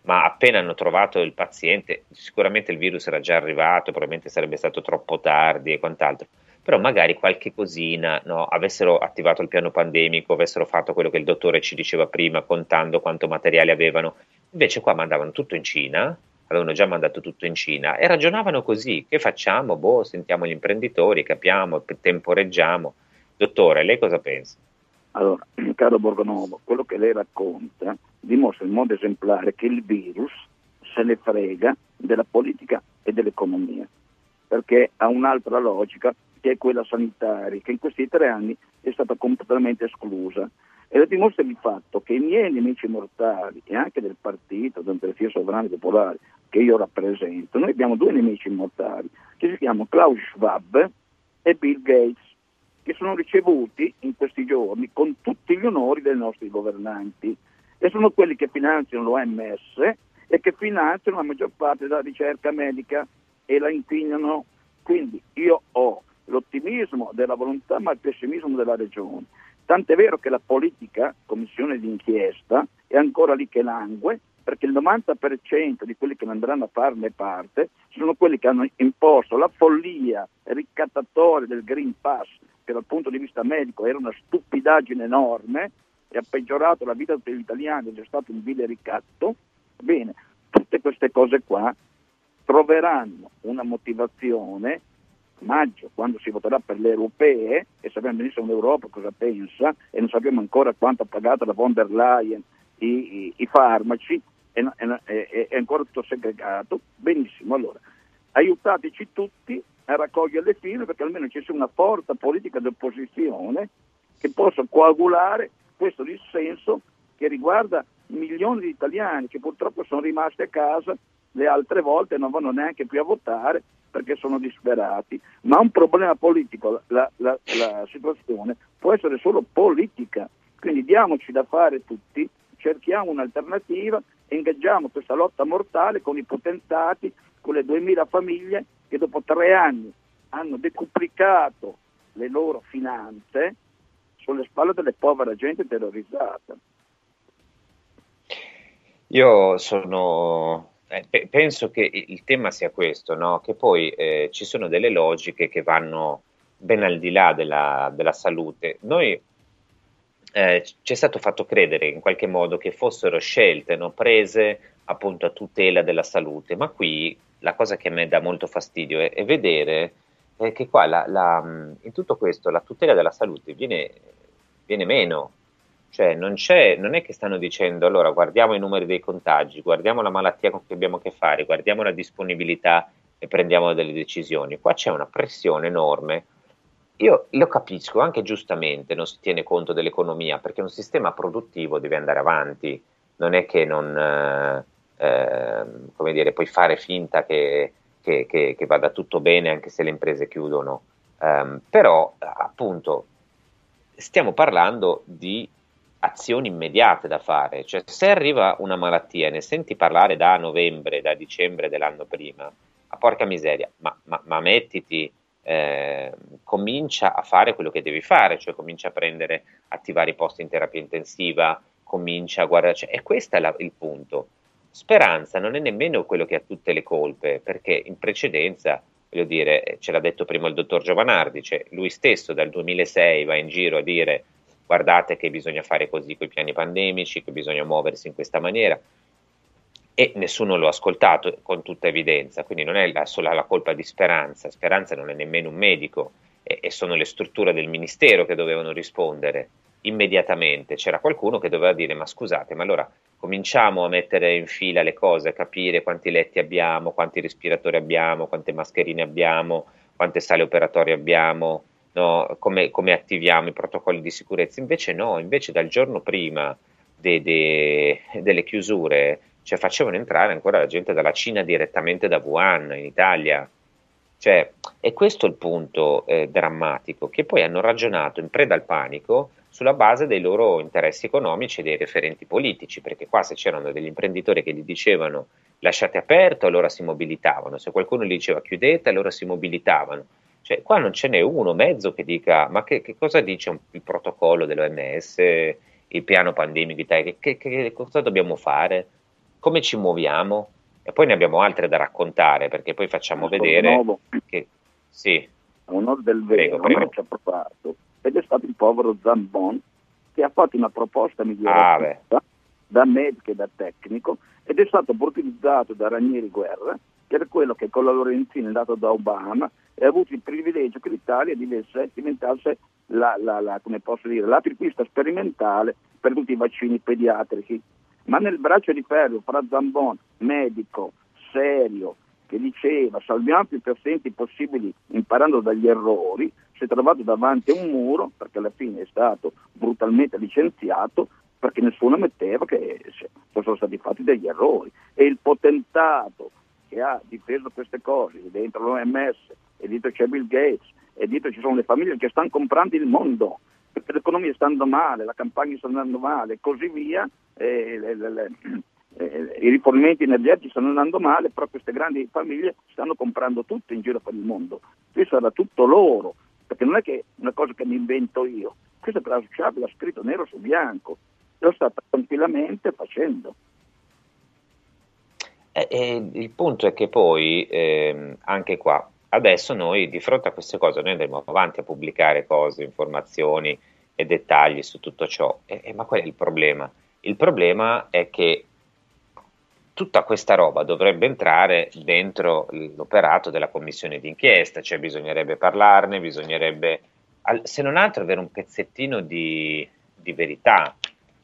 ma appena hanno trovato il paziente, sicuramente il virus era già arrivato, probabilmente sarebbe stato troppo tardi e quant'altro. Però magari qualche cosina, no, avessero attivato il piano pandemico, avessero fatto quello che il dottore ci diceva prima, contando quanto materiale avevano, invece qua mandavano tutto in Cina, avevano già mandato tutto in Cina e ragionavano così, che facciamo? Boh, sentiamo gli imprenditori, capiamo, temporeggiamo. Dottore, lei cosa pensa? Allora, caro Borgonovo, quello che lei racconta dimostra in modo esemplare che il virus se ne frega della politica e dell'economia, perché ha un'altra logica che è quella sanitaria, che in questi tre anni è stata completamente esclusa. E la dimostra il fatto che i miei nemici mortali e anche del partito, delle Democrazia Sovrane Popolari, che io rappresento, noi abbiamo due nemici mortali, che si chiamano Klaus Schwab e Bill Gates, che sono ricevuti in questi giorni con tutti gli onori dei nostri governanti e sono quelli che finanziano l'OMS e che finanziano la maggior parte della ricerca medica e la inquinano. Quindi io ho l'ottimismo della volontà ma il pessimismo della regione. Tant'è vero che la politica, commissione d'inchiesta, è ancora lì che langue, perché il 90% di quelli che andranno a farne parte sono quelli che hanno imposto la follia ricattatoria del Green Pass, che dal punto di vista medico era una stupidaggine enorme e ha peggiorato la vita degli italiani ed è stato un vile ricatto. Bene, tutte queste cose qua troveranno una motivazione maggio, quando si voterà per le europee, e sappiamo benissimo l'Europa cosa pensa, e non sappiamo ancora quanto ha pagato la von der Leyen i, i, i farmaci, è, è, è, ancora tutto segregato, benissimo, allora aiutateci tutti a raccogliere le firme perché almeno ci sia una forza politica di opposizione che possa coagulare questo dissenso che riguarda milioni di italiani che purtroppo sono rimasti a casa le altre volte non vanno neanche più a votare perché sono disperati, ma un problema politico, la, la, la situazione può essere solo politica, quindi diamoci da fare tutti, cerchiamo un'alternativa e ingaggiamo questa lotta mortale con i potentati, con le 2000 famiglie che dopo tre anni hanno decuplicato le loro finanze sulle spalle delle povere gente terrorizzata. Io sono eh, pe- penso che il tema sia questo, no? che poi eh, ci sono delle logiche che vanno ben al di là della, della salute. Noi eh, ci è stato fatto credere in qualche modo che fossero scelte no? prese appunto a tutela della salute, ma qui la cosa che a me dà molto fastidio è, è vedere eh, che qua la, la, in tutto questo la tutela della salute viene, viene meno, cioè non, non, è che stanno dicendo allora guardiamo i numeri dei contagi, guardiamo la malattia con cui abbiamo a che fare, guardiamo la disponibilità e prendiamo delle decisioni. Qua c'è una pressione enorme. Io lo capisco, anche giustamente non si tiene conto dell'economia, perché un sistema produttivo deve andare avanti, non è che non, eh, eh, come dire, puoi fare finta che, che, che, che, vada tutto bene anche se le imprese chiudono. Um, però, appunto, stiamo parlando di azioni immediate da fare, cioè se arriva una malattia e ne senti parlare da novembre, da dicembre dell'anno prima, ma porca miseria, ma, ma, ma mettiti, eh, comincia a fare quello che devi fare, cioè comincia a prendere, attivare i posti in terapia intensiva, comincia a guardare, cioè, e questo è la, il punto. Speranza non è nemmeno quello che ha tutte le colpe, perché in precedenza, voglio dire, ce l'ha detto prima il dottor Giovanardi, cioè lui stesso dal 2006 va in giro a dire guardate che bisogna fare così con i piani pandemici, che bisogna muoversi in questa maniera. E nessuno lo ha ascoltato con tutta evidenza, quindi non è la, sola la colpa di Speranza, Speranza non è nemmeno un medico. E, e sono le strutture del ministero che dovevano rispondere immediatamente, c'era qualcuno che doveva dire ma scusate, ma allora cominciamo a mettere in fila le cose, capire quanti letti abbiamo, quanti respiratori abbiamo, quante mascherine abbiamo, quante sale operatorie abbiamo, no? come, come, attiviamo i protocolli di sicurezza. Invece no, invece dal giorno prima de, de, delle chiusure cioè, facevano entrare ancora la gente dalla Cina direttamente da Wuhan in Italia. Cioè, è questo il punto eh, drammatico, che poi hanno ragionato in preda al panico sulla base dei loro interessi economici e dei referenti politici, perché qua se c'erano degli imprenditori che gli dicevano lasciate aperto, allora si mobilitavano, se qualcuno gli diceva chiudete, allora si mobilitavano. Cioè, qua non ce n'è uno mezzo che dica ma che, che cosa dice un, il protocollo dell'OMS, il piano pandemico Italia, che, che, cosa dobbiamo fare, come ci muoviamo? E poi ne abbiamo altre da raccontare perché poi facciamo Sono vedere nuovo. che sì. A onore del vero, prego, prego. non ci ha provato ed è stato il povero Zambon che ha fatto una proposta migliorata ah, da medico e da tecnico ed è stato utilizzato da Ranieri Guerra era quello che con la Lorenzina dato da Obama e ha avuto il privilegio che l'Italia diventasse la, la, la, dire, l'apripista sperimentale per tutti i vaccini pediatrici. Ma nel braccio di ferro fra Zambon, medico, serio, che diceva salviamo più pazienti possibili imparando dagli errori, si è trovato davanti a un muro perché alla fine è stato brutalmente licenziato perché nessuno metteva che fossero stati fatti degli errori. E il potentato che ha difeso queste cose, dentro l'OMS, e dietro c'è Bill Gates, e dietro ci sono le famiglie che stanno comprando il mondo, perché l'economia sta andando male, la campagna sta andando male, così via, e le, le, le, i rifornimenti energetici stanno andando male, però queste grandi famiglie stanno comprando tutto in giro per il mondo. Questo era tutto loro, perché non è che è una cosa che mi invento io, questo Klaus Schwab l'ha scritto nero su bianco, lo sta tranquillamente facendo. E, e il punto è che poi, ehm, anche qua, adesso noi di fronte a queste cose, noi andremo avanti a pubblicare cose, informazioni e dettagli su tutto ciò. E, e, ma qual è il problema? Il problema è che tutta questa roba dovrebbe entrare dentro l'operato della commissione d'inchiesta, cioè bisognerebbe parlarne, bisognerebbe, se non altro, avere un pezzettino di, di verità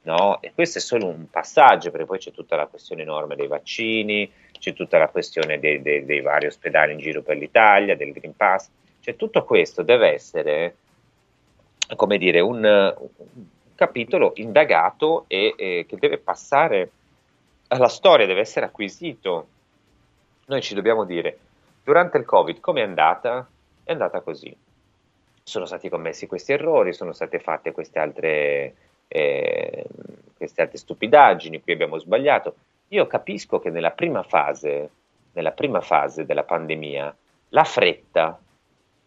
no? E questo è solo un passaggio, perché poi c'è tutta la questione enorme dei vaccini, c'è tutta la questione dei, dei, dei vari ospedali in giro per l'Italia, del Green Pass, cioè tutto questo deve essere, come dire, un, un capitolo indagato e, e che deve passare alla storia, deve essere acquisito. Noi ci dobbiamo dire, durante il Covid come è andata? È andata così. Sono stati commessi questi errori, sono state fatte queste altre eh, queste altre stupidaggini, qui abbiamo sbagliato. Io capisco che nella prima fase, nella prima fase della pandemia la fretta,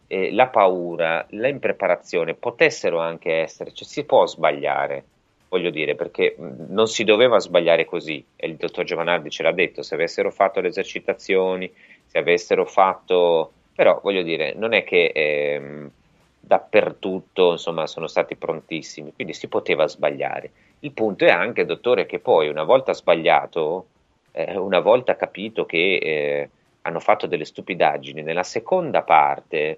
eh, la paura, l'impreparazione potessero anche essere, cioè si può sbagliare, voglio dire, perché non si doveva sbagliare così, e il dottor Giovanardi ce l'ha detto, se avessero fatto le esercitazioni, se avessero fatto, però voglio dire, non è che eh, dappertutto insomma sono stati prontissimi, quindi si poteva sbagliare. Il punto è anche, dottore, che poi una volta sbagliato, eh, una volta capito che eh, hanno fatto delle stupidaggini, nella seconda parte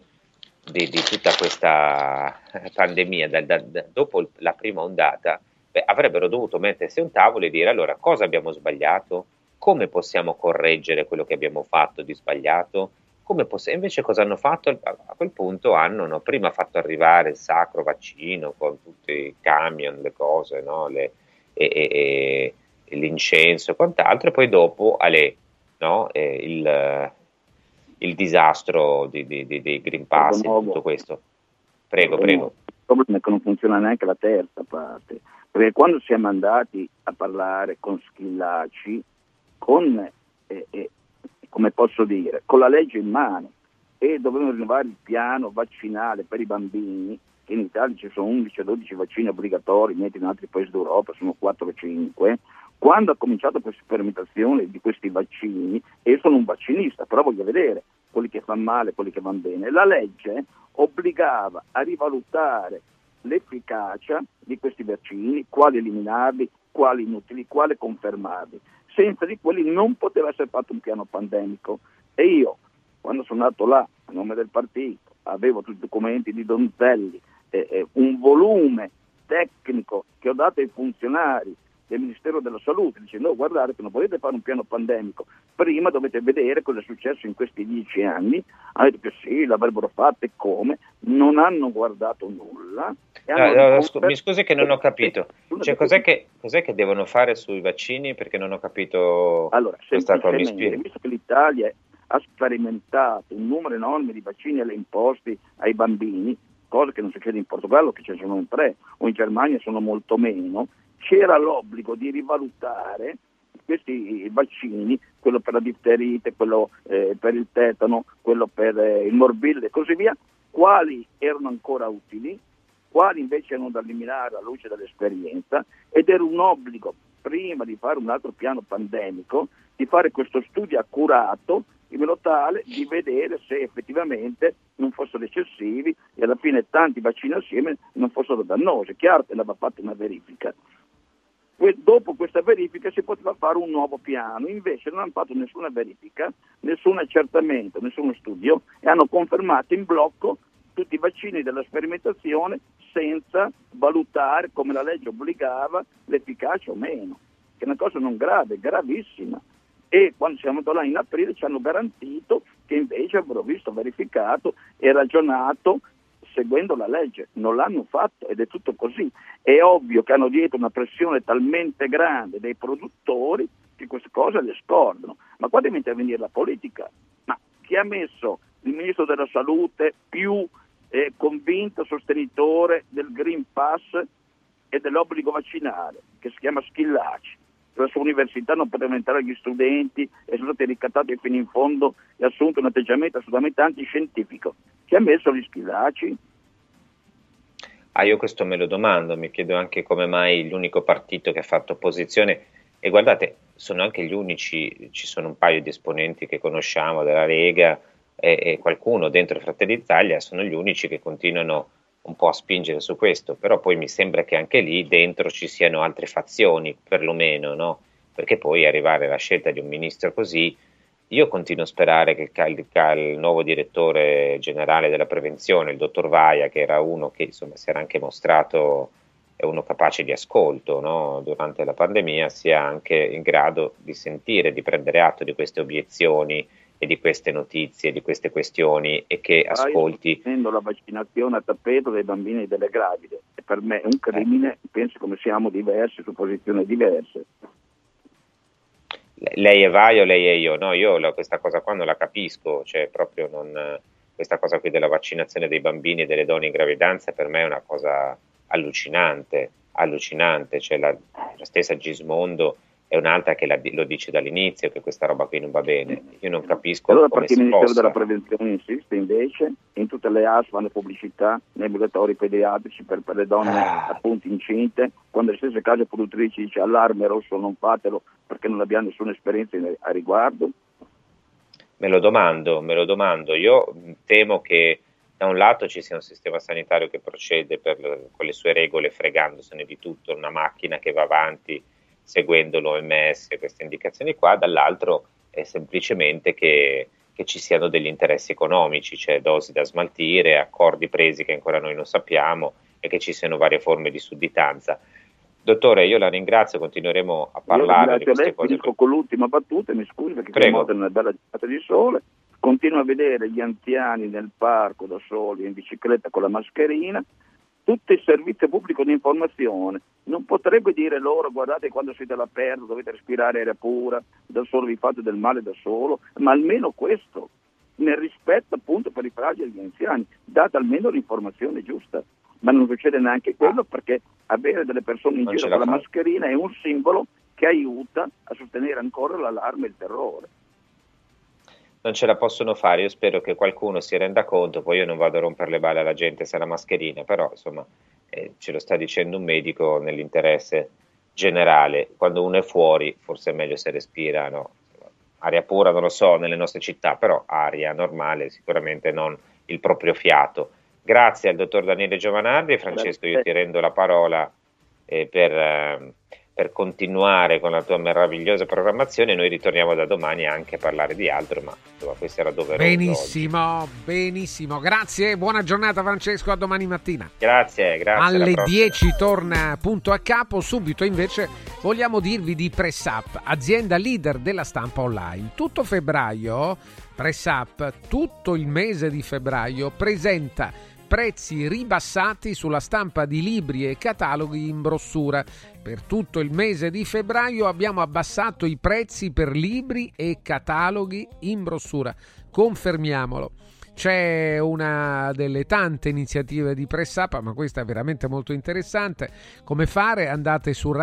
di, di tutta questa pandemia, da, da, da, dopo la prima ondata, beh, avrebbero dovuto mettersi a un tavolo e dire allora cosa abbiamo sbagliato, come possiamo correggere quello che abbiamo fatto di sbagliato, come poss- invece cosa hanno fatto? A quel punto hanno no, prima fatto arrivare il sacro vaccino con tutti i camion, le cose, no, le, e, e, e, l'incenso e quant'altro, e poi dopo alle, no, eh, il, il, disastro di, di, di, di Green Pass e tutto questo. Prego, prego. Il problema è che non funziona neanche la terza parte, perché quando siamo andati a parlare con Schillaci, con eh, eh, come posso dire, con la legge in mano. E dovevano rinnovare il piano vaccinale per i bambini, che in Italia ci sono 11-12 vaccini obbligatori, mentre in altri paesi d'Europa sono 4-5, quando ha cominciato questa sperimentazione di questi vaccini, e io sono un vaccinista, però voglio vedere quelli che fanno male, quelli che vanno bene, la legge obbligava a rivalutare l'efficacia di questi vaccini, quali eliminarli, quali inutili, quali confermarli senza di quelli non poteva essere fatto un piano pandemico. E io, quando sono andato là a nome del partito, avevo tutti i documenti di Donzelli, eh, eh, un volume tecnico che ho dato ai funzionari del Ministero della Salute dicendo oh, guardate che non potete fare un piano pandemico, prima dovete vedere cosa è successo in questi dieci anni, hanno detto che sì, l'avrebbero fatto e come, non hanno guardato nulla. No, no, no, scu- mi scusi che non ho capito, cioè, cos'è, che, cos'è, che, devono fare sui vaccini? Perché non ho capito allora, questa cosa, mi spieghi. Visto che l'Italia ha sperimentato un numero enorme di vaccini e le imposti ai bambini, cosa che non succede in Portogallo, che ce ne sono tre, o in Germania sono molto meno, c'era l'obbligo di rivalutare questi vaccini, quello per la difterite, quello eh, per il tetano, quello per eh, il morbillo e così via, quali erano ancora utili, quali invece erano da eliminare alla luce dell'esperienza ed era un obbligo, prima di fare un altro piano pandemico, di fare questo studio accurato in modo tale di vedere se effettivamente non fossero eccessivi e alla fine tanti vaccini assieme non fossero dannosi. Chiaro che andava fatta una verifica dopo questa verifica si poteva fare un nuovo piano, invece non hanno fatto nessuna verifica, nessun accertamento, nessuno studio e hanno confermato in blocco tutti i vaccini della sperimentazione senza valutare come la legge obbligava l'efficacia o meno, che è una cosa non grave, gravissima. E quando siamo andati là in aprile ci hanno garantito che invece avrebbero visto, verificato e ragionato seguendo la legge, non l'hanno fatto ed è tutto così. È ovvio che hanno dietro una pressione talmente grande dei produttori che queste cose le scordano. Ma qua deve intervenire la politica. Ma chi ha messo il ministro della salute più eh, convinto sostenitore del Green Pass e dell'obbligo vaccinale, che si chiama Schillaci? La sua università non poteva entrare gli studenti e sono stati ricattati fino in fondo e assunto un atteggiamento assolutamente antiscientifico. Chi ha messo gli schillaci? Ah, io questo me lo domando, mi chiedo anche come mai l'unico partito che ha fatto opposizione, e guardate, sono anche gli unici, ci sono un paio di esponenti che conosciamo della Lega e, e qualcuno dentro Fratelli d'Italia, sono gli unici che continuano un po' a spingere su questo, però poi mi sembra che anche lì dentro ci siano altre fazioni, perlomeno, no? Perché poi arrivare alla scelta di un ministro così, io continuo a sperare che il, il, nuovo direttore generale della prevenzione, il dottor Vaia, che era uno che insomma si era anche mostrato uno capace di ascolto no? durante la pandemia, sia anche in grado di sentire, di prendere atto di queste obiezioni e di queste notizie, di queste questioni e che ah, ascolti. Facendo la vaccinazione a tappeto dei bambini e delle gravide e per me è un crimine, eh. penso come siamo diversi su posizioni diverse. Lei è vai o lei è io? No, io la, questa cosa qua non la capisco, cioè proprio non, questa cosa qui della vaccinazione dei bambini e delle donne in gravidanza per me è una cosa allucinante, allucinante, cioè la, la stessa Gismondo e un'altra che la, lo dice dall'inizio che questa roba qui non va bene. Io non capisco allora perché il Ministero possa... della Prevenzione insiste invece in tutte le AS fanno pubblicità nei ambulatori pediatrici per, per le donne ah. appunto incinte, quando le stesse case produttrici dice allarme rosso non fatelo perché non abbiamo nessuna esperienza a riguardo? Me lo domando, me lo domando. Io temo che da un lato ci sia un sistema sanitario che procede per, con le sue regole fregandosene di tutto, una macchina che va avanti seguendo l'OMS queste indicazioni qua, dall'altro è semplicemente che, che, ci siano degli interessi economici, cioè dosi da smaltire, accordi presi che ancora noi non sappiamo e che ci siano varie forme di sudditanza. Dottore, io la ringrazio, continueremo a parlare di queste lei, cose. Dico con l'ultima battuta, mi scusi perché siamo una bella giornata di sole, continuo a vedere gli anziani nel parco da soli in bicicletta con la mascherina, tutto il servizio pubblico di informazione non potrebbe dire loro guardate quando siete all'aperto dovete respirare aria pura, da solo vi fate del male da solo, ma almeno questo, nel rispetto appunto per i fragili e gli anziani, date almeno l'informazione giusta. Ma non succede neanche quello perché avere delle persone in Non giro la con la fa. mascherina è un simbolo che aiuta a sostenere ancora l'allarme e il terrore. Non ce la possono fare. Io spero che qualcuno si renda conto. Poi io non vado a rompere le balle alla gente se è la mascherina, però insomma eh, ce lo sta dicendo un medico nell'interesse generale. Quando uno è fuori, forse è meglio se respira, no? aria pura, non lo so, nelle nostre città, però aria normale, sicuramente non il proprio fiato. Grazie al dottor Daniele Giovanardi. Francesco, io ti rendo la parola eh, per. eh, per continuare con la tua meravigliosa programmazione. Noi ritorniamo da domani anche a parlare di altro, ma insomma, questo era doveroso. oggi. Benissimo, benissimo. Grazie, buona giornata Francesco, a domani mattina. Grazie, grazie. Alle prossima. 10 torna punto a capo, subito invece vogliamo dirvi di Press Up, azienda leader della stampa online. Tutto febbraio, Press Up, tutto il mese di febbraio presenta prezzi ribassati sulla stampa di libri e cataloghi in brossura. Per tutto il mese di febbraio abbiamo abbassato i prezzi per libri e cataloghi in brossura. Confermiamolo. C'è una delle tante iniziative di Press Up, ma questa è veramente molto interessante. Come fare? Andate su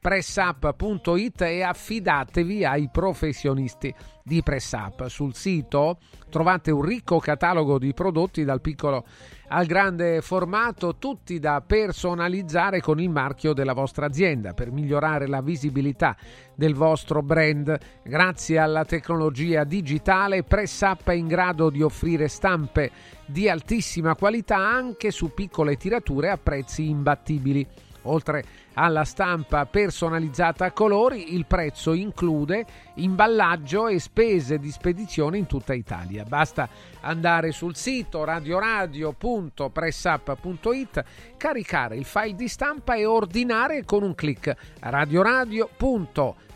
radioradio.pressup.it e affidatevi ai professionisti di Press Up. Sul sito trovate un ricco catalogo di prodotti dal piccolo al grande formato, tutti da personalizzare con il marchio della vostra azienda per migliorare la visibilità del vostro brand. Grazie alla tecnologia digitale, PressUp è in grado di offrire stampe di altissima qualità anche su piccole tirature a prezzi imbattibili. Oltre alla stampa personalizzata a colori, il prezzo include imballaggio e spese di spedizione in tutta Italia. Basta andare sul sito radioradio.pressup.it, caricare il file di stampa e ordinare con un clic radioradio.pressup.it.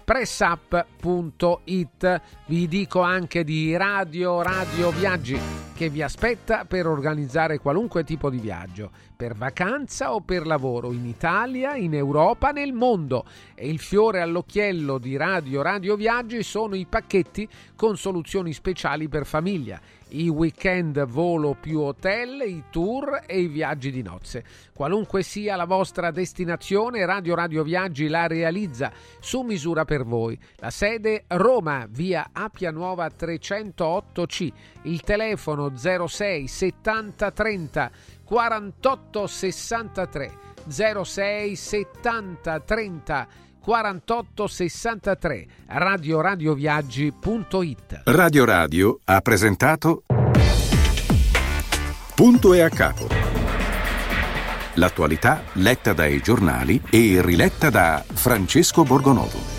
Vi dico anche di Radio Radio Viaggi che vi aspetta per organizzare qualunque tipo di viaggio, per vacanza o per lavoro in Italia, in Europa, nel mondo. E il fiore all'occhiello di Radio Radio Viaggi sono i pacchetti con soluzioni speciali per famiglia, i weekend volo più hotel, i tour e i viaggi di nozze. Qualunque sia la vostra destinazione, Radio Radio Viaggi la realizza su misura per voi. La sede Roma, via Appia Nuova 308C, il telefono 06 70 30 48 63 06 70 30 48 63 radioradioviaggi.it Radio Radio ha presentato Punto e a capo. L'attualità letta dai giornali e riletta da Francesco Borgonovo.